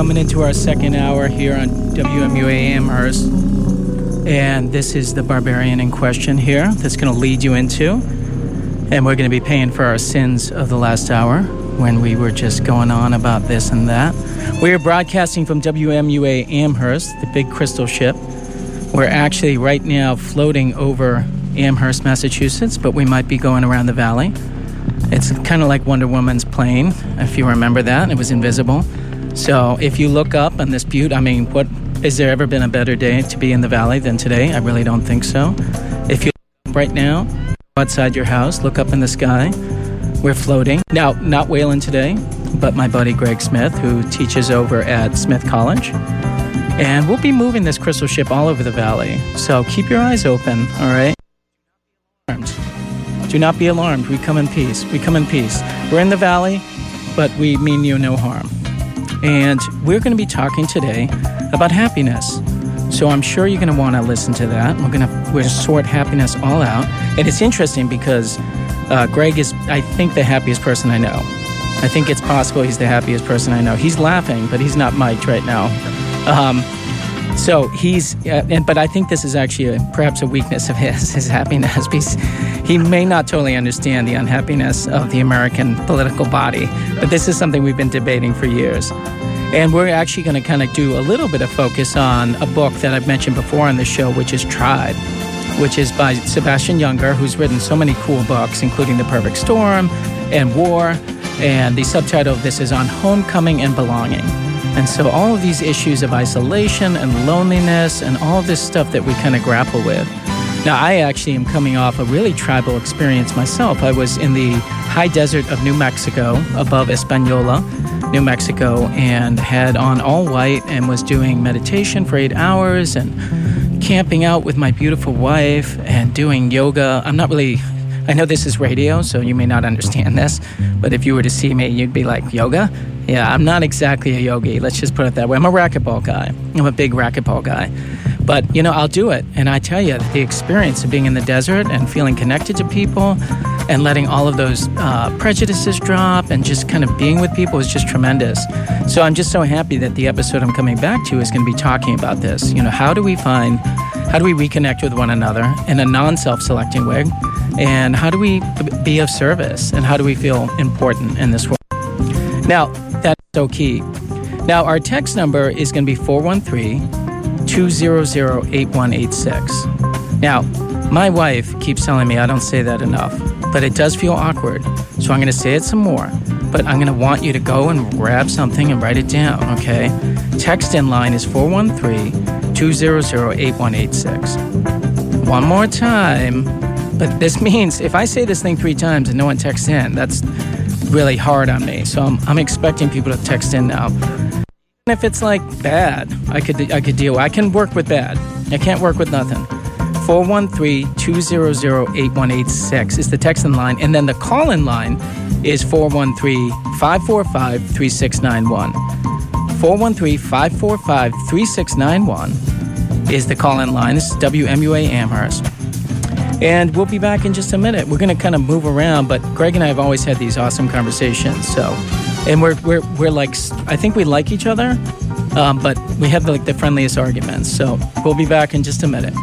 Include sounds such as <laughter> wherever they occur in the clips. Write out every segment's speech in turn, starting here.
coming into our second hour here on WMUA Amherst. And this is the barbarian in question here that's going to lead you into. And we're going to be paying for our sins of the last hour when we were just going on about this and that. We are broadcasting from WMUA Amherst, the big crystal ship. We're actually right now floating over Amherst, Massachusetts, but we might be going around the valley. It's kind of like Wonder Woman's plane, if you remember that. It was invisible. So if you look up on this butte, I mean, what is there ever been a better day to be in the valley than today? I really don't think so. If you look right now outside your house, look up in the sky. We're floating. Now, not Whalen today, but my buddy Greg Smith, who teaches over at Smith College. And we'll be moving this crystal ship all over the valley. So keep your eyes open, all right? Do not be alarmed. We come in peace. We come in peace. We're in the valley, but we mean you no harm. And we're going to be talking today about happiness. So I'm sure you're going to want to listen to that. We're going to we're sort happiness all out. And it's interesting because uh, Greg is, I think, the happiest person I know. I think it's possible he's the happiest person I know. He's laughing, but he's not mic'd right now. Um, so he's, uh, and, but I think this is actually a, perhaps a weakness of his, <laughs> his happiness, because he may not totally understand the unhappiness of the American political body. But this is something we've been debating for years. And we're actually going to kind of do a little bit of focus on a book that I've mentioned before on the show, which is Tribe, which is by Sebastian Younger, who's written so many cool books, including The Perfect Storm and War. And the subtitle of this is On Homecoming and Belonging. And so, all of these issues of isolation and loneliness and all this stuff that we kind of grapple with. Now, I actually am coming off a really tribal experience myself. I was in the high desert of New Mexico above Espanola, New Mexico, and had on all white and was doing meditation for eight hours and camping out with my beautiful wife and doing yoga. I'm not really I know this is radio, so you may not understand this, but if you were to see me, you'd be like, Yoga? Yeah, I'm not exactly a yogi. Let's just put it that way. I'm a racquetball guy. I'm a big racquetball guy. But, you know, I'll do it. And I tell you, the experience of being in the desert and feeling connected to people and letting all of those uh, prejudices drop and just kind of being with people is just tremendous. So I'm just so happy that the episode I'm coming back to is going to be talking about this. You know, how do we find, how do we reconnect with one another in a non self selecting way? And how do we be of service? And how do we feel important in this world? Now, that's so key. Now, our text number is going to be 413 200 8186. Now, my wife keeps telling me I don't say that enough, but it does feel awkward. So I'm going to say it some more. But I'm going to want you to go and grab something and write it down, okay? Text in line is 413 200 8186. One more time but this <laughs> means if I say this thing three times and no one texts in, that's really hard on me. So I'm, I'm expecting people to text in now. And if it's like bad, I could I could deal. I can work with bad. I can't work with nothing. 413-200-8186 is the text in line. And then the call in line is 413-545-3691. 413-545-3691 is the call in line. This is WMUA Amherst. And we'll be back in just a minute. We're going to kind of move around, but Greg and I have always had these awesome conversations. So, and we're, we're, we're like, I think we like each other, um, but we have like the friendliest arguments. So we'll be back in just a minute.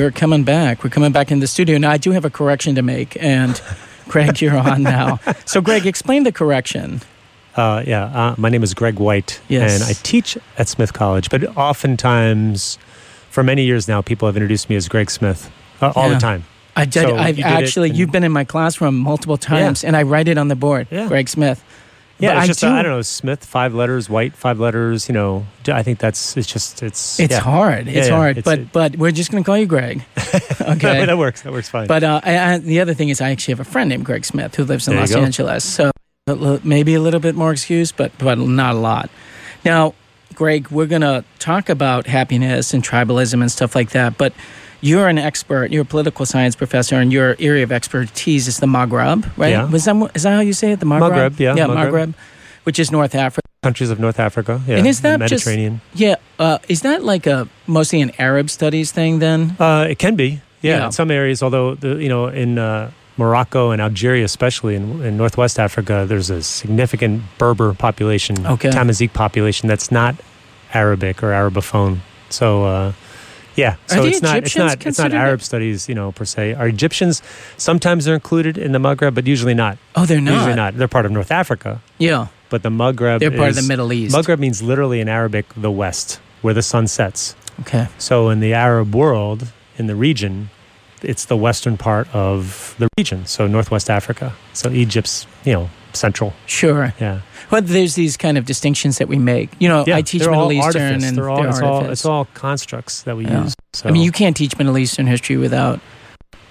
We're coming back. We're coming back in the studio. Now, I do have a correction to make, and <laughs> Greg, you're on now. So, Greg, explain the correction. Uh, yeah, uh, my name is Greg White, Yes. and I teach at Smith College. But oftentimes, for many years now, people have introduced me as Greg Smith uh, all Yeah. the time. I did. So I've you did actually. in- you've been in my classroom multiple times, and I write it on the board. Yeah. Greg Smith. Yeah, But it's I just do- uh, I don't know Smith five letters, White five letters. You know, I think that's it's just it's It's yeah. hard. It's Yeah, yeah, hard. it's- but it- but we're just gonna call you Greg. <laughs> Okay. that works. That works fine. but uh, I, I, the other thing is, I actually have a friend named Greg Smith who lives in There Los. Angeles. So maybe a little bit more excuse, but but not a lot. Now, Greg, we're gonna talk about happiness and tribalism and stuff like that. But you're an expert. You're a political science professor, and your area of expertise is the Maghreb, right? Yeah. Was that is that how you say it? The Maghreb. Maghreb, yeah, Yeah, Maghreb. Maghreb, which is North Africa. Countries of North Africa, yeah, And is that just- Mediterranean? Yeah, uh, is that like a mostly an Arab studies thing then? Uh, it can be, yeah, Yeah. in some areas. Although the, you know, in uh, Morocco and Algeria, especially in, in Northwest Africa, there's a significant Berber population, Okay. Tamazight population that's not Arabic or Arabophone. So, uh, yeah, Are so it's not it's not it's not considered- Arab studies, you know, per se. Are Egyptians sometimes they're included in the Maghreb, but usually not. Oh, they're not. Usually not. They're part of North Africa, Yeah, but the Maghreb they're part of the Middle East. Maghreb means literally in Arabic the West, where the sun sets. Okay. So in the Arab world, in the region, it's the western part of the region. So Northwest Africa. So Egypt's, you know, central. Sure. Yeah. Well, there's these kind of distinctions that we make. You know, yeah I teach Middle Eastern and they're all, they're it's, all, it's all constructs that we Yeah. use. So. I mean, you can't teach Middle Eastern history without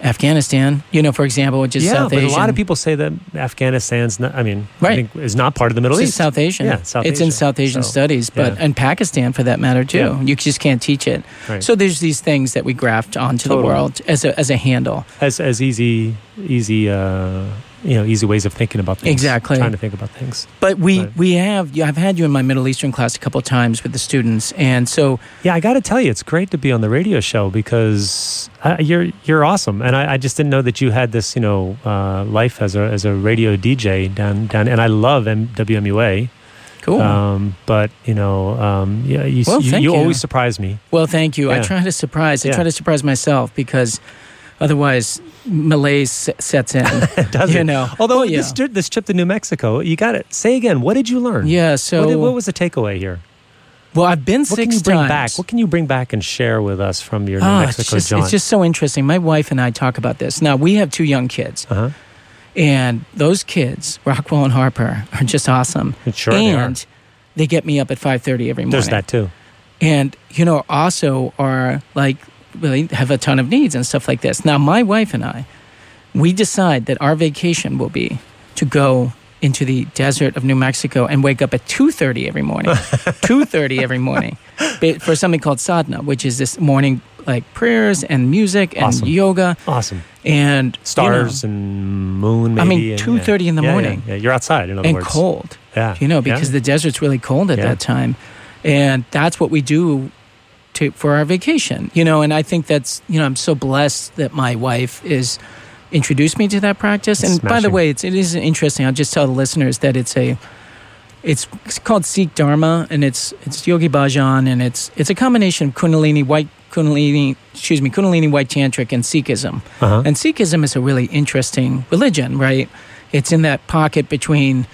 Afghanistan. You know, for example, which is yeah, South but Asian. a lot of people say that Afghanistan's not, I mean, right. I think is not part of the Middle it's East. South Asian. Yeah, South it's in South Asian So, studies, but yeah. and Pakistan for that matter too. Yeah. You just can't teach it. Right. So there's these things that we graft onto the world as a as a handle. as, as easy, easy, uh, you know, easy ways of thinking about things. Exactly. Trying to think about things. But we Right. we have I've had you in my Middle Eastern class a couple of times with the students, and so Yeah, I got to tell you, it's great to be on the radio show because uh, you're you're awesome, and I, I just didn't know that you had this, you know, uh, life as a as a radio DJ down down, and I love WMUA, cool. um, but you know, um, yeah, you Well, you, you you. always surprise me. Well, thank you. I try to surprise. I Yeah. try to surprise myself because otherwise malaise sets in. <laughs> Does you it? know. Although Well, yeah. this this trip to New Mexico, you got it. Say again. What did you learn? yeah. So What, did- what was the takeaway here? well, I've been What six can you bring times. back? What can you bring back and share with us from your New it's Mexico just, jaunt? it's just so interesting. My wife and I talk about this. Now we have two young kids, uh-huh. and those kids, Rockwell and Harper, are just awesome. Sure, they are. and they get me up at five thirty every morning. There's that too. and you know also are like really have a ton of needs and stuff like this now my wife and i we decide that our vacation will be to go into the desert of new mexico and wake up at 2.30 every morning <laughs> 2.30 every morning for something called sadhana which is this morning like prayers and music and Awesome. yoga Awesome. and you Stars know, and moon. Maybe. I mean, and- 2:30 in the Yeah, yeah, morning. Yeah, you're outside. In other and words, cold Yeah, you know, Yeah. because the desert's really cold at Yeah. that time. And that's what we do to for our vacation, you know, and I think that's, you know, I'm so blessed that my wife is introduced me to that practice. And by the way, it's it is interesting. I'll just tell the listeners that it's a it's, it's called Sikh Dharma and it's it's Yogi Bhajan and it's it's a combination of Kundalini white Kundalini excuse me Kundalini white tantric and Sikhism. Uh-huh. And Sikhism is a really interesting religion, right? It's in that pocket between,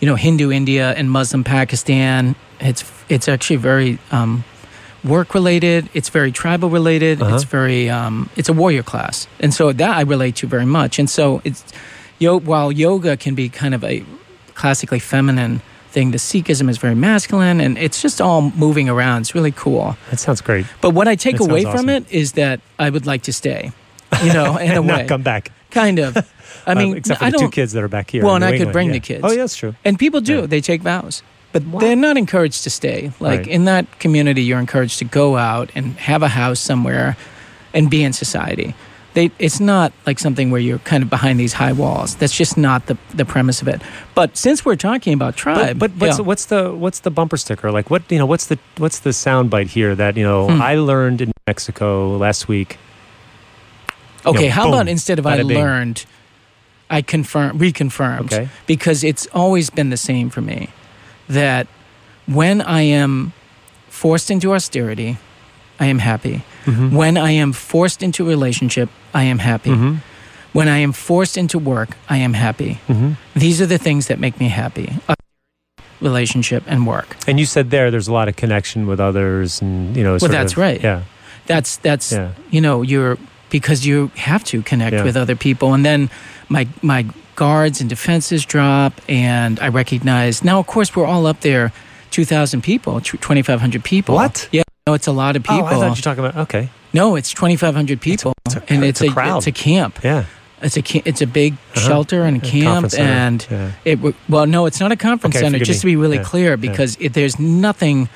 you know, Hindu India and Muslim Pakistan. It's it's actually very um, work related. It's very tribal related. Uh-huh. It's very um, it's a warrior class, and so that I relate to very much. And so it's yo while yoga can be kind of a classically feminine thing, the Sikhism is very masculine, and it's just all moving around. It's really cool. that sounds great. But what I take That away from awesome. it is that I would like to stay. You know, in <laughs> a and way, come back. kind of. <laughs> I Um, mean, except for I the two kids that are back here. Well, and I could England, bring yeah. the kids. Oh, yeah, that's true. And people do. Yeah. They take vows. But Wow. they're not encouraged to stay. Like Right. in that community, you're encouraged to go out and have a house somewhere and be in society. They, it's not like something where you're kind of behind these high walls. That's just not the, the premise of it. But since we're talking about tribe, But, but what's, yeah. what's the what's the bumper sticker like? What you know? What's the what's the sound bite here that you know? Hmm. I learned in Mexico last week. okay, know, how boom, about instead of I learned, I confirm, reconfirmed? Okay. because it's always been the same for me that when I am forced into austerity, I am happy. Mhm. When I am forced into a relationship, I am happy. Mhm. When I am forced into work, I am happy. Mhm. These are the things that make me happy. relationship and work. And you said there, there's a lot of connection with others, and you know. Well, that's of- right. Yeah. That's that's Yeah. you know you're because you have to connect Yeah. with other people, and then my my guards and defenses drop, and I recognize now. Of course, we're all up there, two thousand people, twenty five hundred people. What? Yeah, no, it's a lot of people. Oh, I thought you were talking about. Okay. no, it's twenty five hundred people, it's a- and it's it's, a crowd. it's a camp. Yeah. It's a it's a big Uh-huh. shelter and a camp, and Yeah. it well, no, it's not a conference Okay, center. Just to be really Yeah, clear, yeah. because it, there's nothing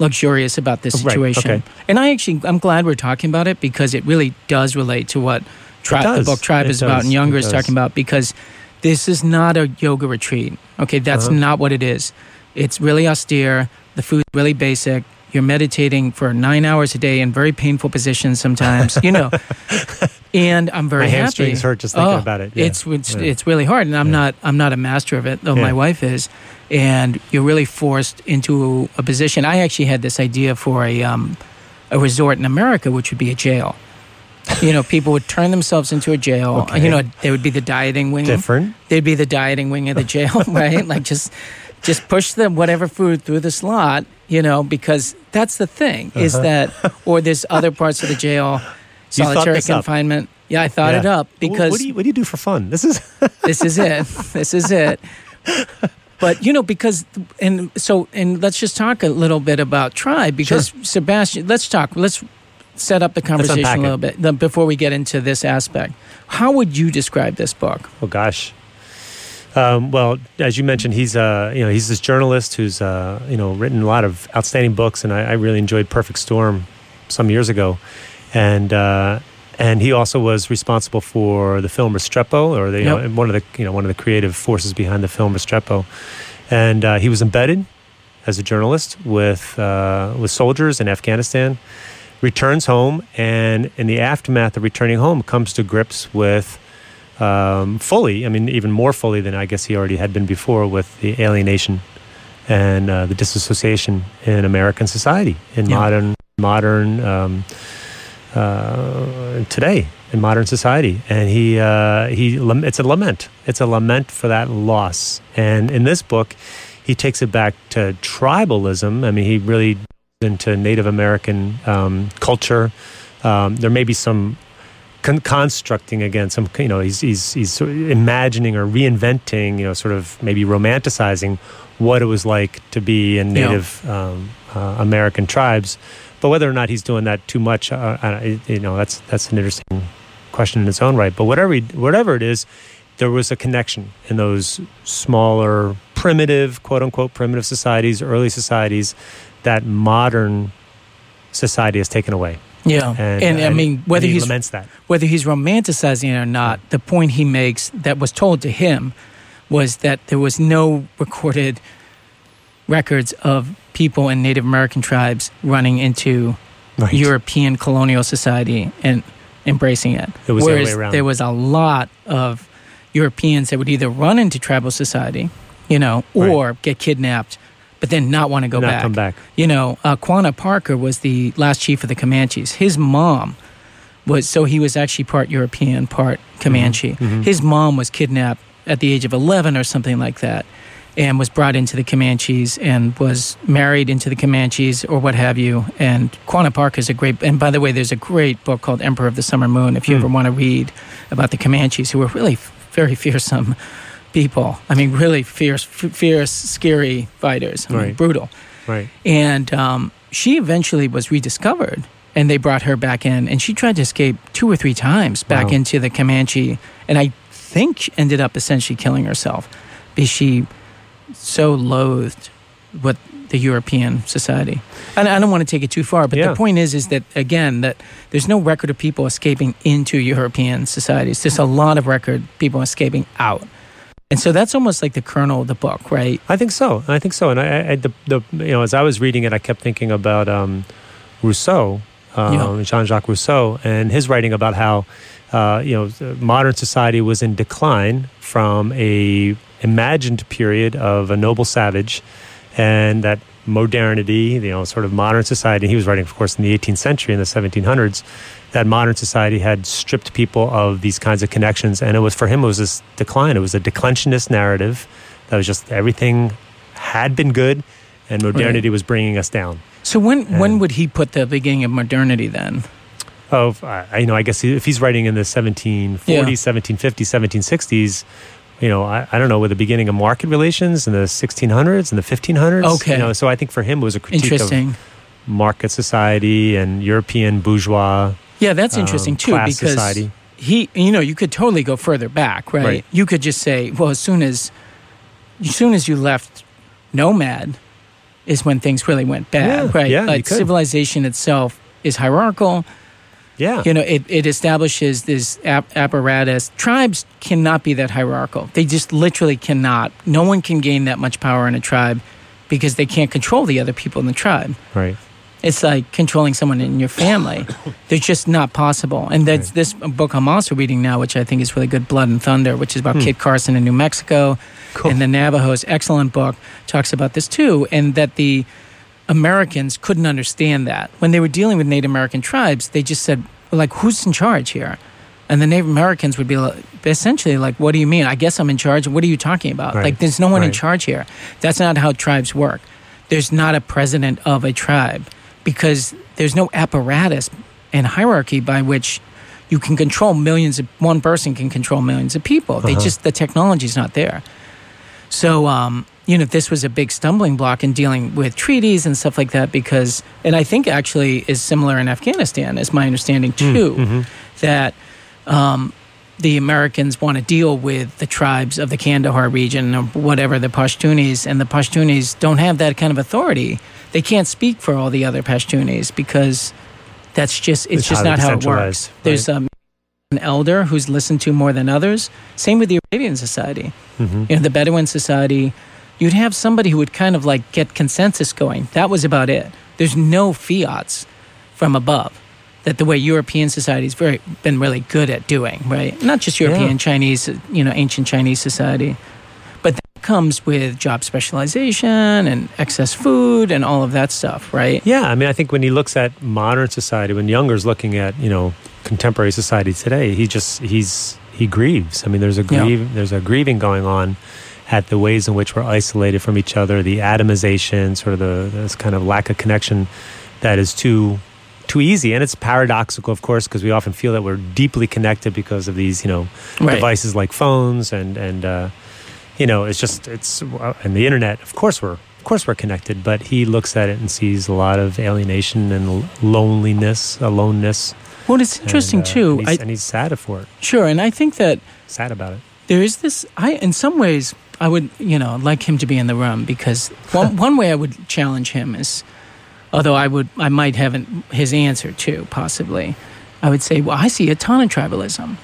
luxurious about this Right, situation. okay. And I actually, I'm glad we're talking about it because it really does relate to what the book Tribe It is about and Younger It is does. talking about. Because this is not a yoga retreat. Okay, that's Uh-huh. not what it is. It's really austere. The food's really basic. You're meditating for nine hours a day in very painful positions sometimes. you know. <laughs> And I'm very My happy. hamstrings hurt just thinking Oh, about it. Yeah. It's it's, Yeah. it's really hard, and I'm Yeah. not I'm not a master of it, though my wife is. And you're really forced into a position. I actually had this idea for a um, a resort in America, which would be a jail. You know, people would turn themselves into a jail. Okay. You know, they would be the dieting wing. different. They'd be the dieting wing of the jail, <laughs> right? Like just just push the whatever food through the slot. You know, because that's the thing is Uh-huh. that, <laughs> or there's other parts of the jail, solitary this up. confinement. Yeah, I thought Yeah. it up because what do you what do you do for fun? This is <laughs> this is it. This is it. But you know, because and so and let's just talk a little bit about tribe because Sebastian. Let's talk. Let's set up the conversation a little bit then before we get into this aspect. How would you describe this book? oh gosh. Um, well, as you mentioned, he's uh, you know he's this journalist who's uh, you know written a lot of outstanding books, and I, I really enjoyed Perfect Storm some years ago, and uh, and he also was responsible for the film Restrepo, or the, Yep. know one of the you know one of the creative forces behind the film Restrepo, and uh, he was embedded as a journalist with uh, with soldiers in Afghanistan. Returns home, and in the aftermath of returning home, comes to grips with um, fully, I mean, even more fully than I guess he already had been before with the alienation and uh, the disassociation in American society, in Yeah. modern, modern, um, uh, today, in modern society. And he, uh, he, it's a lament. It's a lament for that loss. And in this book, he takes it back to tribalism. I mean, he really into Native American um, culture. Um, there may be some con- constructing again some you know he's he's he's sort of imagining or reinventing you know sort of maybe romanticizing what it was like to be in Yeah. Native um, uh, American tribes, but whether or not he's doing that too much, uh, I, you know that's that's an interesting question in its own right. But whatever he, whatever it is, there was a connection in those smaller, primitive, quote unquote, primitive societies, early societies that modern society has taken away. Yeah, and, I mean whether he he's laments that. whether he's romanticizing it or not, the point he makes that was told to him was that there was no recorded records of people in Native American tribes running into Right. European colonial society and embracing it. It was the other Whereas way there was a lot of Europeans that would either run into tribal society, you know, Right. or get kidnapped, but then not want to go not back. come back. You know, uh, Quanah Parker was the last chief of the Comanches. His mom was so he was actually part European, part Comanche. mhm. His mom was kidnapped at the age of 11 or something like that and was brought into the Comanches and was married into the Comanches or what have you. And Quanah Parker is a great, and by the way, there's a great book called Emperor of the Summer Moon if you Hmm. ever want to read about the Comanches who were really f- very fearsome people. I mean, really fierce, f- fierce, scary fighters. I mean, Right. brutal. Right. And um, she eventually was rediscovered, and they brought her back in. And she tried to escape two or three times back Wow. into the Comanche, and I think she ended up essentially killing herself because she so loathed what the European society. And I don't want to take it too far, but Yeah. the point is, is that again, that there's no record of people escaping into European societies. There's a lot of record people escaping out. And so that's almost like the kernel of the book, right? I think so. I think so. And I, I the, the you know as I was reading it, I kept thinking about um, Rousseau, um, Yeah. Jean-Jacques Rousseau, and his writing about how uh, you know modern society was in decline from a imagined period of a noble savage, and that modernity, you know, sort of modern society. He was writing, of course, in the 18th century, in the 1700s. That modern society had stripped people of these kinds of connections, and it was for him it was this decline. It was a declensionist narrative that was just everything had been good, and modernity was bringing us down. So when when would he put the beginning of modernity then? Oh, I you know, I guess if he's writing in the 1740s, Yeah. 1750s, 1760s, you know, I, I don't know, with the beginning of market relations in the 1600s and the 1500s. Okay. You know, so I think for him it was a critique of market society and European bourgeois Yeah, that's um, interesting too because society. he, you know, you could totally go further back, right? Right. You could just say, well, as soon as, as soon as you left nomad, is when things really went bad, Yeah, right? yeah, could. civilization itself is hierarchical. Yeah. You know, it, it establishes this ap- apparatus. Tribes cannot be that hierarchical. They just literally cannot. No one can gain that much power in a tribe because they can't control the other people in the tribe. right. It's like controlling someone in your family. <coughs> They're just not possible. And that's Right. this book I'm also reading now, which I think is really good, Blood and Thunder, which is about Hmm. Kit Carson in New Mexico Cool. and the Navajos. Excellent book. Talks about this too, and that the Americans couldn't understand that when they were dealing with Native American tribes. They just said, like, who's in charge here? And the Native Americans would be like, essentially like, what do you mean? I guess I'm in charge. What are you talking about? Right. Like, there's no one in charge here. That's not how tribes work. There's not a president of a tribe because there's no apparatus and hierarchy by which you can control millions of one person can control millions of people. They Uh-huh. just the technology's not there. So um, you know, this was a big stumbling block in dealing with treaties and stuff like that because and I think actually is similar in Afghanistan, is my understanding too, mhm. that um, the Americans want to deal with the tribes of the Kandahar region or whatever the Pashtunis, and the Pashtunis don't have that kind of authority. They can't speak for all the other Pashtunis because that's just it's, It's just not how it works. There's um, an elder who's listened to more than others. Same with the Arabian Society. Mhm. You know, the Bedouin Society. You'd have somebody who would kind of like get consensus going. That was about it. There's no fiats from above that the way European society's very been really good at doing, right? Not just European, Yeah. Chinese, you know, ancient Chinese society. But that comes with job specialization and excess food and all of that stuff, right? Yeah, I mean, I think when he looks at modern society, when Younger's looking at you know contemporary society today, he just he's he grieves. I mean, there's a Yeah. there's a grieving going on at the ways in which we're isolated from each other, the atomization, sort of the this kind of lack of connection that is too too easy, and it's paradoxical, of course, because we often feel that we're deeply connected because of these you know Right. devices like phones and and uh, you know it's just it's uh, and the internet of course we're of course we're connected but he looks at it and sees a lot of alienation and loneliness aloneness Well, it's interesting and, uh, too. and he's, I, and he's sad for it sure, and I think that sad about it there is this i in some ways i would you know like him to be in the room because <laughs> one, one way i would challenge him is although i would i might have an, his answer too possibly i would say well i see a ton of tribalism.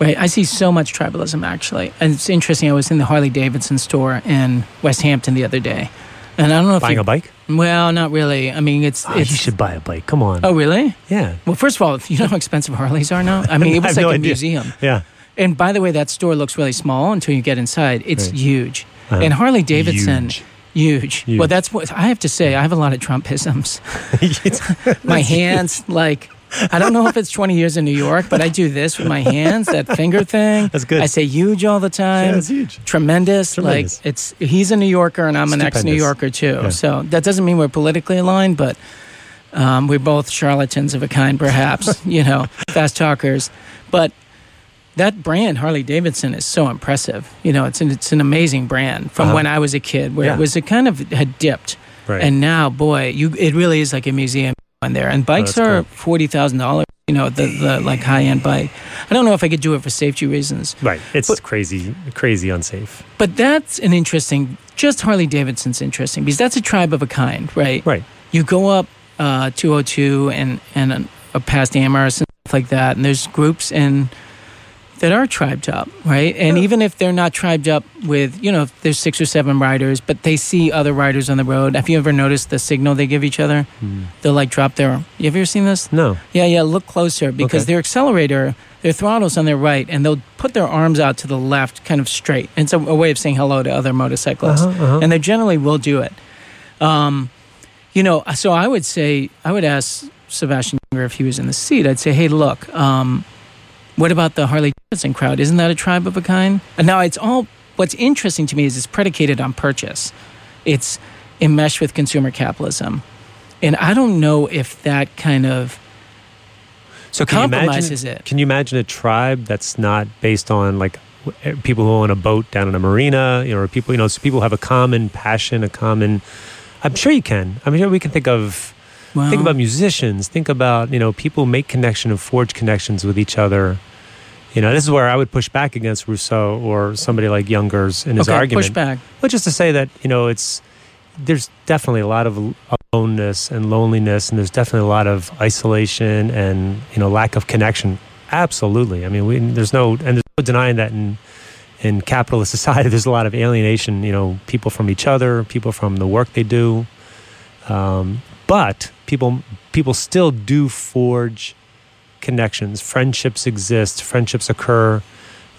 Right? I see so much tribalism actually. And it's interesting i was in the harley davidson store in west hampton the other day and i don't know if buying you, a bike? Well not really. I mean it's oh, it's you should buy a bike. Come on. Oh really? Yeah. Well first of all you know how expensive harleys are now? I <laughs> mean it was have like no a idea. museum. Yeah and by the way, that store looks really small until you get inside. It's Right. huge. Uh-huh. And Harley Davidson, Huge. huge. Huge. Well, that's what I have to say. I have a lot of Trumpisms. <laughs> <laughs> my hands, like, I don't know if it's 20 years in New York, but I do this with my hands, that finger thing. That's good. I say huge all the time. Yeah, that's huge. Tremendous. Tremendous. Like, it's he's a New Yorker and I'm an ex New Yorker too. Yeah. So that doesn't mean we're politically aligned, but um, we're both charlatans of a kind, perhaps, <laughs> you know, fast talkers. But that brand, Harley Davidson, is so impressive. You know, it's an, it's an amazing brand from Uh-huh. when I was a kid, where Yeah. it was it kind of had dipped, right and now, boy, you it really is like a museum in there. And bikes Oh, are cool. forty thousand dollars. You know, the the like high end bike. I don't know if I could do it for safety reasons, right it's But- crazy crazy unsafe but that's an interesting. Just Harley Davidson's interesting because that's a tribe of a kind, right? right you go up uh, 202 and and uh, past Amherst and stuff like that, and there's groups in that are tribed up, right? And Yeah. even if they're not tribed up with, you know, if there's six or seven riders, but they see other riders on the road. Have you ever noticed the signal they give each other? Hmm. They'll like drop their. You ever seen this? no Yeah, yeah. Look closer because Okay. their accelerator, their throttle's on their right, and they'll put their arms out to the left, kind of straight. It's a, a way of saying hello to other motorcyclists Uh-huh, uh-huh. and they generally will do it. Um, you know, so I would say I would ask Sebastian Younger if he was in the seat. I'd say, hey, look, um, what about the Harley Davidson crowd? Isn't that a tribe of a kind? And now it's all. What's interesting to me is it's predicated on purchase. It's enmeshed with consumer capitalism. And I don't know if that kind of so can compromises you imagine, it. Can you imagine a tribe that's not based on like eh, people who own a boat down in a marina, you know, or people, you know, so people have a common passion, a common. I'm sure you can. I'm sure we can think of think about musicians. Think about you know people make connection and forge connections with each other. You know, this is where I would push back against Rousseau or somebody like Younger's in his okay, argument. push back. But just to say that you know, it's there's definitely a lot of aloneness and loneliness, and there's definitely a lot of isolation and you know lack of connection. Absolutely. I mean, we, there's no and there's no denying that in in capitalist <laughs> society, there's a lot of alienation. You know, people from each other, people from the work they do. Um, but people people still do forge connections. Friendships exist. Friendships occur.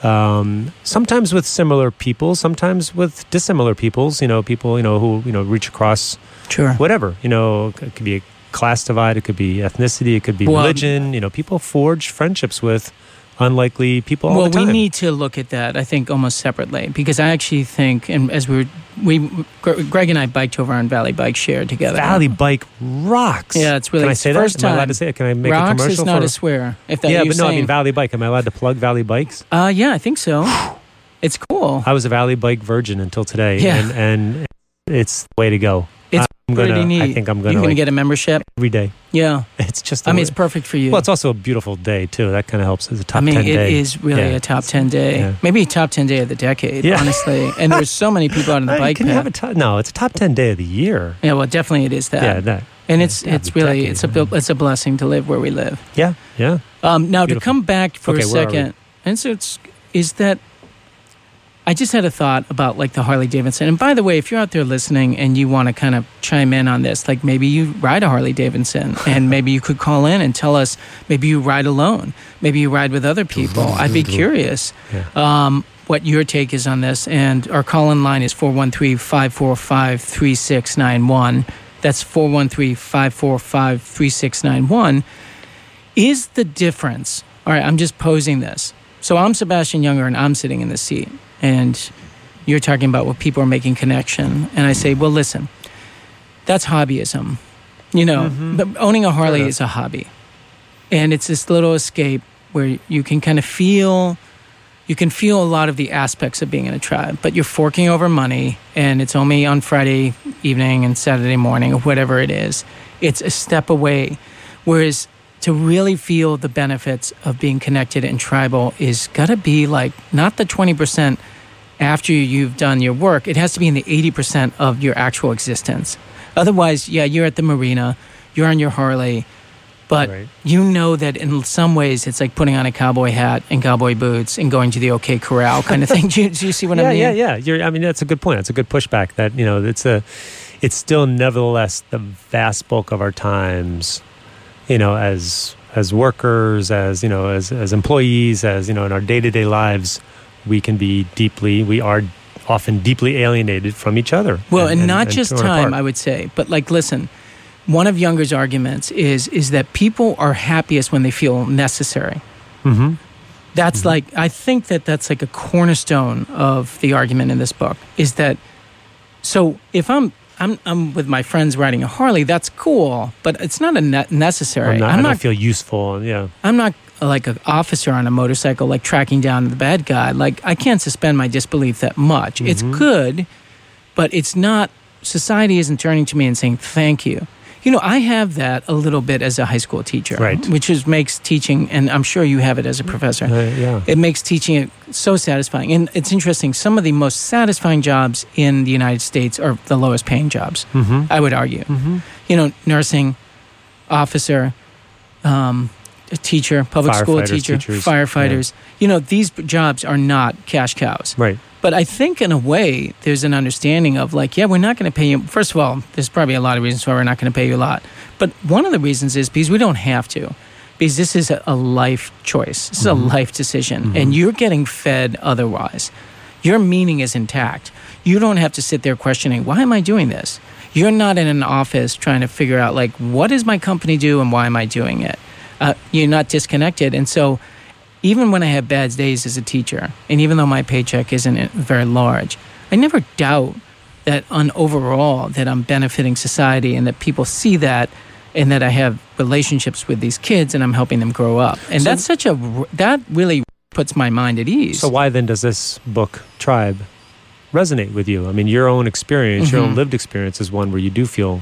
Um, sometimes with similar people, sometimes with dissimilar peoples. You know, people you know who you know reach across Sure. whatever. You know, it could be a class divide, it could be ethnicity, it could be Well, religion. You know, people forge friendships with unlikely people all well, the time. we need to look at that. I think almost separately because I actually think, and as we were, we Greg and I biked over on Valley Bike Share together. Valley Bike rocks. Yeah, it's really Can I say first that? Am I allowed time. to say it? Can I make a Rocks commercial is not for? a swear. If that yeah, but no, I mean Valley Bike. Am I allowed to plug Valley Bikes? uh, yeah, I think so. It's cool. I was a Valley Bike virgin until today, Yeah. and and it's the way to go. It's I'm pretty gonna, neat. I think I'm gonna. You're gonna, like, get a membership. every day. Yeah, <laughs> It's just. I mean, way- it's perfect for you. well, it's also a beautiful day too. That kind of helps as a top I mean, ten it day. is really Yeah. a top ten day, Yeah. maybe top ten day of the decade, Yeah. honestly. And there's so many people out on the <laughs> bike Can you have path. a top? No, it's a top ten day of the year. yeah, well, definitely it is that. yeah, that. and it's yeah, it's really decade, it's a it's a blessing to live where we live. Yeah, yeah. Um, now to come back for Okay, a where are we? second, and so it's is that I just had a thought about like the Harley Davidson. And by the way, if you're out there listening and you want to kind of chime in on this, like maybe you ride a Harley Davidson, <laughs> and maybe you could call in and tell us. Maybe you ride alone. Maybe you ride with other people. I'd be curious. Um, what your take is on this. And our call in line is 413 545 3691. That's 413 545 3691. Is the difference, all right, I'm just posing this. So I'm Sebastian Younger and I'm sitting in the seat. And you're talking about what people are making connection. And I say, well, listen, that's hobbyism. You know, mm-hmm. but owning a Harley is a hobby. And it's this little escape where you can kind of feel you can feel a lot of the aspects of being in a tribe, but you're forking over money and it's only on Friday evening and Saturday morning or whatever it is. It's a step away. Whereas to really feel the benefits of being connected and tribal is got to be like not the 20% after you've done your work, it has to be in the 80% of your actual existence. Otherwise, yeah, you're at the marina, you're on your Harley, but Right. you know that in some ways it's like putting on a cowboy hat and cowboy boots and going to the OK Corral kind of thing. do, you, do you see what yeah, I mean? yeah, yeah. You're, I mean, that's a good point. That's a good pushback. That you know, it's a, it's still nevertheless the vast bulk of our times, you know, as as workers, as you know, as as employees, as you know, in our day to day lives, we can be deeply, we are often deeply alienated from each other. Well, and, not just torn time, apart. I would say, but like, listen, one of Younger's arguments is is that people are happiest when they feel necessary. Mhm. That's like I think that that's like a cornerstone of the argument in this book is that so if I'm I'm I'm with my friends riding a Harley, that's cool, but it's not a ne- necessary. I'm not, I'm I not don't feel useful. Yeah. I'm not like an officer on a motorcycle, like tracking down the bad guy. Like I can't suspend my disbelief that much. It's Mm-hmm. good, but it's not. Society isn't turning to me and saying thank you. You know, I have that a little bit as a high school teacher, Right. Which is makes teaching, and I'm sure you have it as a professor. Uh, yeah. It makes teaching it so satisfying, and it's interesting. Some of the most satisfying jobs in the United States are the lowest paying jobs. Mm-hmm. I would argue. Mm-hmm. You know, nursing, officer, um, a teacher, public school teacher, teachers, firefighters. You know, these jobs are not cash cows. Right. But I think, in a way, there's an understanding of like, yeah, we're not going to pay you. First of all, there's probably a lot of reasons why we're not going to pay you a lot. But one of the reasons is because we don't have to. Because this is a, a life choice. This is a mm-hmm. life decision. Mm-hmm. And you're getting fed otherwise. Your meaning is intact. You don't have to sit there questioning, why am I doing this? You're not in an office trying to figure out, like, what does my company do and why am I doing it? Uh, you're not disconnected. And so, even when I have bad days as a teacher, and even though my paycheck isn't very large, I never doubt that on overall that I'm benefiting society and that people see that and that I have relationships with these kids and I'm helping them grow up. And So- that's such a that really puts my mind at ease. So why then does this book Tribe resonate with you? I mean, your own experience, your own Mhm. lived experience is one where you do feel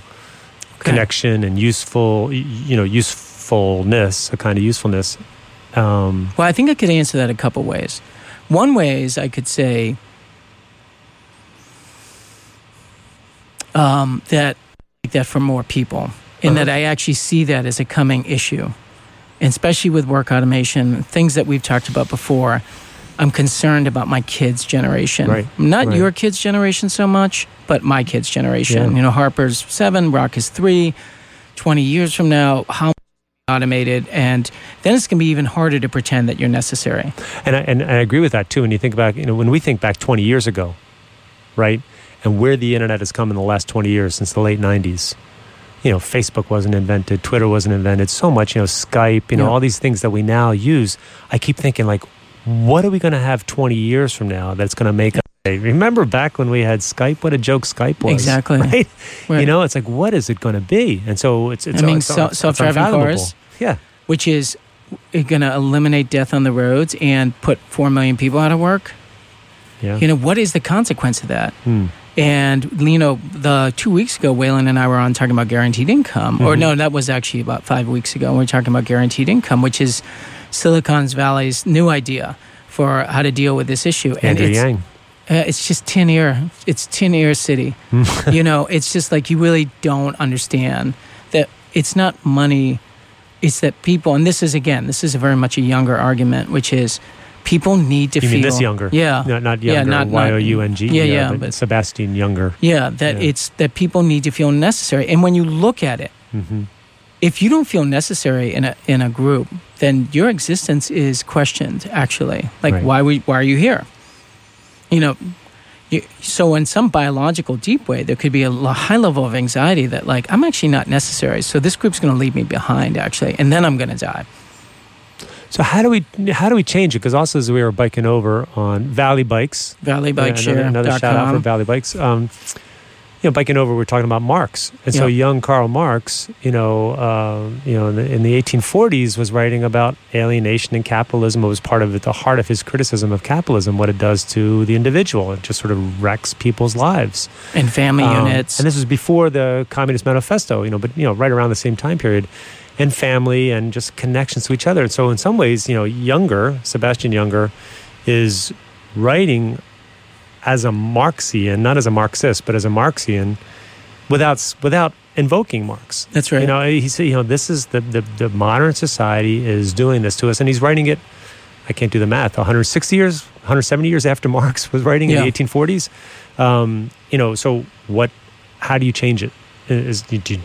connection and useful, you know, usefulness, a kind of usefulness. Um, Well, I think I could answer that a couple ways. One way is I could say um, that that for more people, in that I actually see that as a coming issue, and especially with work automation, things that we've talked about before. I'm concerned about my kids' generation, Right, not right. your kids' generation so much, but my kids' generation. Yeah. You know, Harper's seven, Rock is three. Twenty years from now, how automated, and then it's going to be even harder to pretend that you're necessary. And I, and I agree with that too. When you think back, you know, when we think back 20 years ago, right, and where the internet has come in the last 20 years since the late 90s, you know, Facebook wasn't invented, Twitter wasn't invented, so much, you know, Skype, you know, Yeah. all these things that we now use. I keep thinking, like, what are we going to have 20 years from now that's going to make Remember back when we had Skype? What a joke Skype was. Exactly. Right? Right. You know, it's like, what is it going to be? And so it's, it's, I mean, it's, self- it's self-driving unfathomable. cars. Yeah. which is going to eliminate death on the roads and put 4 million people out of work. Yeah. You know, what is the consequence of that? Hmm. And, you know, the two weeks ago, Whalen and I were on talking about guaranteed income. Or Mhm. no, that was actually about five weeks ago. We were talking about guaranteed income, which is Silicon Valley's new idea for how to deal with this issue. Andrew it's, Yang. Uh, it's just tin ear. It's tin ear city. <laughs> you know, it's just like you really don't understand that it's not money. It's that people, and this is again, this is a very much a younger argument, which is people need to You feel. mean this younger? Yeah. No, not Yeah, younger. not- not- Y O U N G. Yeah, yeah, but, but- Sebastian Younger. Yeah, that Yeah. it's that people need to feel necessary. And when you look at it, hmm if you don't feel necessary in a in a group, then your existence is questioned. Actually, like Right. why we, why are you here? You know, you, so in some biological deep way, there could be a high level of anxiety that like I'm actually not necessary. So this group's going to leave me behind actually, and then I'm going to die. So how do we how do we change it? Because also as we were biking over on Valley Bikes, Valley yeah, Bike another, another shout out for. Valley Bikes. Um, you know, biking over, we're talking about Marx, and so Yeah. young Karl Marx, you know, uh, you know, in the, in the 1840s, was writing about alienation and capitalism. It was part of the heart of his criticism of capitalism, what it does to the individual. It just sort of wrecks people's lives. and family Um, units. And this was before the Communist Manifesto, you know, but you know, right around the same time period, and family and just connections to each other. And so, in some ways, you know, Younger, Sebastian Younger, is writing as a Marxian, not as a Marxist, but as a Marxian, without without invoking Marx. That's right. You know, he said, you know, this is the, the the modern society is doing this to us, and he's writing it. I can't do the math. 160 years, 170 years after Marx was writing Yeah. in the 1840s. Um, you know, so what? How do you change it? Is do you,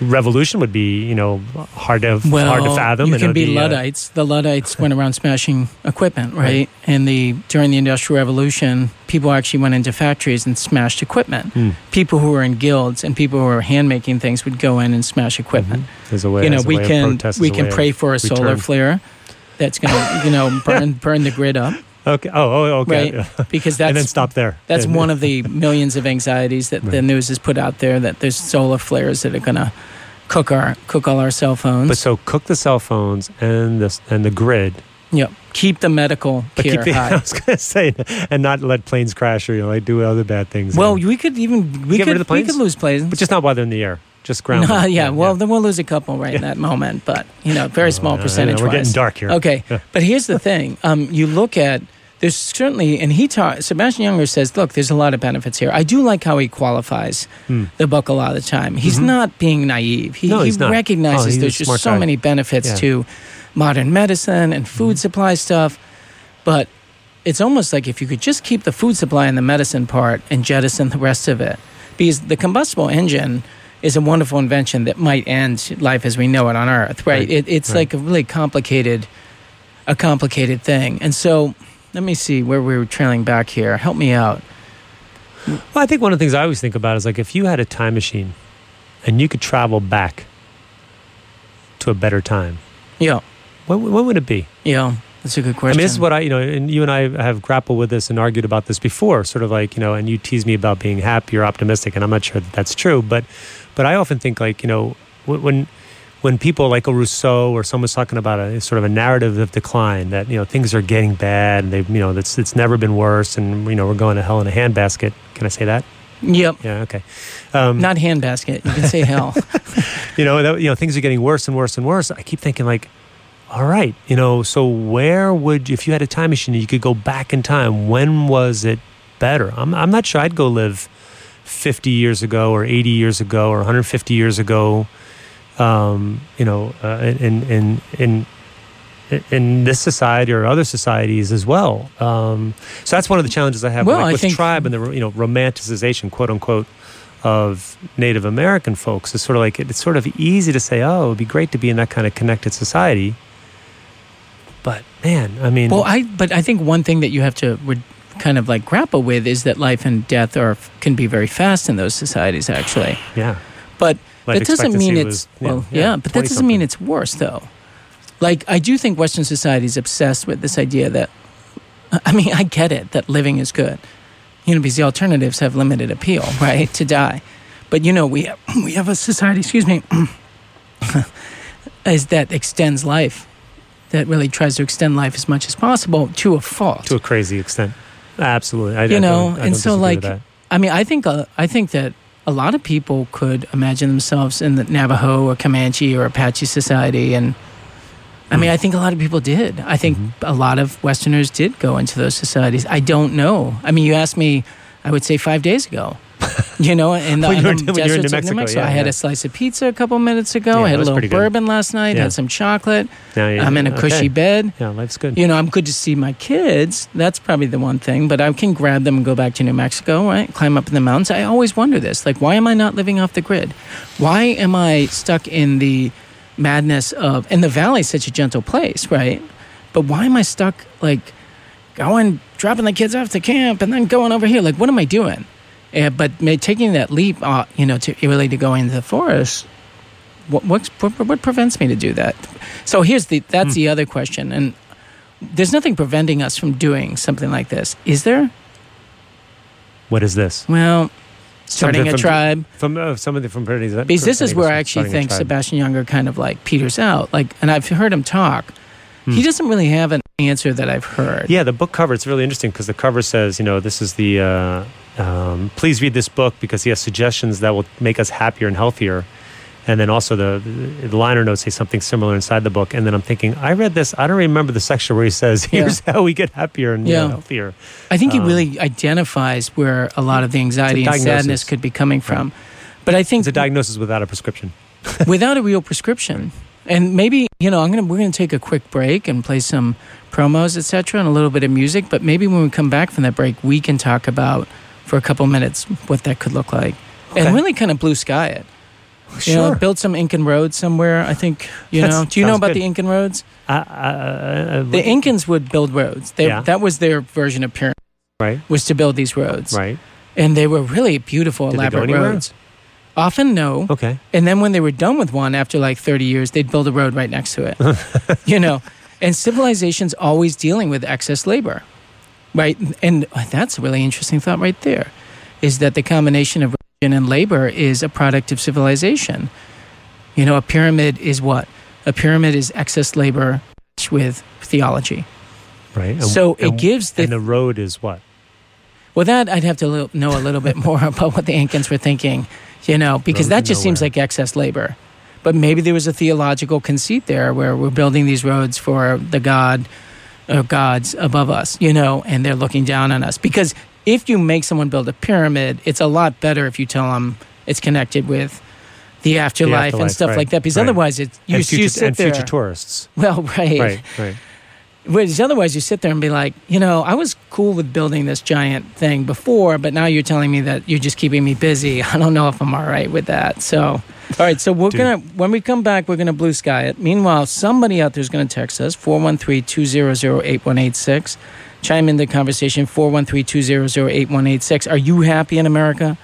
revolution would be you know hard to well, hard to fathom. You it can would be uh, Luddites. The Luddites went around smashing equipment, right? Right. And the during the Industrial Revolution, people actually went into factories and smashed equipment. hmm, People who were in guilds and people who were hand making things would go in and smash equipment. There's a way. You know, we can protest, we can of- pray for a solar return. flare that's going to you know <laughs> burn burn the grid up Okay. Oh, oh okay. Right. <laughs> because that's and then stop there. That's one of the <laughs> millions of anxieties that the news has put out there that there's solar flares that are going to cook our cook all our cell phones. But so cook the cell phones and the and the grid, Yep. Keep the medical but care the. <laughs> I was going to say, and not let planes crash or you know like do other bad things. Well, And- we could even we could we could lose planes. but just not while they're in the air. Just ground. No, them. yeah, well, then we'll lose a couple right in that moment, but you know, very small Oh, know, percentage. We're getting dark here. Okay, but here's the thing: um, you look at there's certainly, and he taught Sebastian Younger says, look, there's a lot of benefits here. I do like how he qualifies Hmm. the book a lot of the time. He's Mhm. not being naive. He, No, he recognizes Oh, there's just so guy. many benefits Yeah. to modern medicine and food supply stuff, but it's almost like if you could just keep the food supply and the medicine part and jettison the rest of it, because the combustible engine is a wonderful invention that might end life as we know it on Earth, right? Right, It, it's right. like a really complicated, a complicated thing. And so, let me see where we were trailing back here. Help me out. Well, I think one of the things I always think about is like if you had a time machine and you could travel back to a better time, Yeah, what, what would it be? yeah. That's a good question. I mean, this is what I, you know, and you and I have grappled with this and argued about this before, sort of like, you know, and you tease me about being happy or optimistic, and I'm not sure that that's true, but, but I often think like, you know, wh- when, when people like a Rousseau or someone's talking about a sort of a narrative of decline that, you know, things are getting bad and they've, you know, it's, it's never been worse and, you know, we're going to hell in a handbasket. Can I say that? Yep. Yeah. Okay. Um, Not handbasket. You can say hell. <laughs> you know, that, you know, things are getting worse and worse and worse. I keep thinking like, all right, you know, so where would if you had a time machine you could go back in time, when was it better? I'm I'm not sure I'd go live 50 years ago or 80 years ago or 150 years ago. Um, you know, uh, in in in in this society or other societies as well. Um, so that's one of the challenges I have Well, like, I with think- tribe and the you know romanticization, quote unquote, of Native American folks. It's sort of like it's sort of easy to say, oh, it'd be great to be in that kind of connected society. But man, I mean, well, I but I think one thing that you have to re- kind of like grapple with is that life and death are can be very fast in those societies actually. yeah, But Life that doesn't mean it's was, well, yeah, yeah, but that doesn't mean it's worse though. Like I do think Western society is obsessed with this idea that I mean I get it that living is good, you know, because the alternatives have limited appeal, <laughs> right? to die, but you know we have, we have a society, excuse me, <clears throat> is that extends life, that really tries to extend life as much as possible to a fault. to a crazy extent. Absolutely, I, you I know, and so like. I mean, I think uh, I think that a lot of people could imagine themselves in the Navajo or Comanche or Apache society, and I mean, I think a lot of people did. I think Mm-hmm. a lot of Westerners did go into those societies. I don't know. I mean, you asked me, I would say five days ago. <laughs> You know, in the, When you were- in the when you were in New of New Mexico, Mexico, yeah, I had yeah. a slice of pizza a couple minutes ago. Yeah, I had a little pretty good. bourbon last night. Yeah. Had some chocolate. Now I'm in a okay. cushy bed. Yeah, life's good. You know, I'm good to see my kids. That's probably the one thing. But I can grab them and go back to New Mexico, right? Climb up in the mountains. I always wonder this. Like, why am I not living off the grid? Why am I stuck in the madness of. And the valley's such a gentle place, right? But why am I stuck, like, going, dropping the kids off to camp and then going over here? Like, what am I doing? Uh, but taking that leap, uh, you know, to really to go into the forest, what, what what prevents me to do that? So here's the that's the other question, and there's nothing preventing us from doing something like this, is there? What is this? Well, starting Something a from- tribe. From uh, somebody from Pretty Because this is where I actually think Sebastian Junger kind of like peters out. Like, and I've heard him talk. He doesn't really have an answer that I've heard. Hmm. Yeah, the book cover it's really interesting because the cover says, you know, this is the uh, um, please read this book because he has suggestions that will make us happier and healthier. And then also the, the liner notes say something similar inside the book. And then I'm thinking, I read this. I don't remember the section where he says, <laughs> "Here's how we get happier and you know, Yeah. healthier." I think he Um, really identifies where a lot of the anxiety and sadness could be coming from. But I think It's a diagnosis without a prescription. <laughs> without a real prescription. And maybe you know, I'm gonna we're gonna take a quick break and play some promos, etc., and a little bit of music. But maybe when we come back from that break, we can talk about for a couple minutes what that could look like, Okay. and really kind of blue sky it. You know, build some Incan roads somewhere. I think you That's- know. Do you know about good. the Incan roads? I, I, I, I, The Incans would build roads. They, Yeah. That was their version of pyramid right, was to build these roads, right. and they were really beautiful, Did elaborate roads. Often, no. Okay. And then when they were done with one after like 30 years, they'd build a road right next to it. <laughs> you know, and civilization's always dealing with excess labor, right? And that's a really interesting thought right there is that the combination of religion and labor is a product of civilization. You know, a pyramid is what? A pyramid is excess labor with theology. Right. And- So it and- gives the and the road is what? Well, that I'd have to know a little bit more <laughs> about what the Incans were thinking, you know, because Road that just seems like excess labor. But maybe there was a theological conceit there where we're building these roads for the God or gods above us, you know, and they're looking down on us. Because if you make someone build a pyramid, it's a lot better if you tell them it's connected with the afterlife, and afterlife, stuff right, like that. Because right. otherwise, it's you, and you future, sit and there. future tourists. Well, right. Right. Right. Whereas otherwise, you sit there and be like, you know, I was cool with building this giant thing before, but now you're telling me that you're just keeping me busy. <laughs> I don't know if I'm all right with that. So, all right. So we're Dude. gonna when we come back, we're gonna blue sky it. Meanwhile, somebody out there's gonna text us 413-200-8186. Chime in the conversation 413-200-8186. Are you happy in America?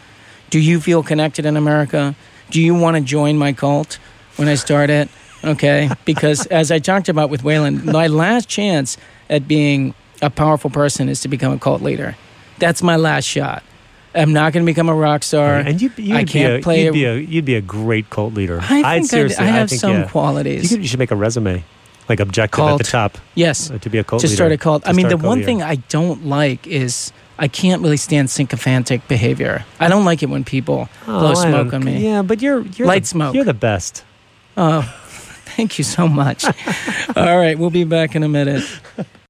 Do you feel connected in America? Do you want to join my cult when I start it? Okay? Because as I talked about with Whalen, my last chance at being a powerful person is to become a cult leader. That's my last shot. I'm not going to become a rock star. and you, you'd, I be can't a, play you'd, be a, you'd be a great cult leader. I think I'd I'd- seriously, I have think, some yeah. qualities. You, could, you should make a resume, like objective at the top yes, uh, to be a cult to leader. start a cult. I mean, the cult one leader. thing I don't like is I can't really stand sycophantic behavior. I don't like it when people blow Oh, I smoke on me. Yeah, but you're, you're Light the, smoke. You're the best. Oh, thank you so much. <laughs> All right, we'll be back in a minute.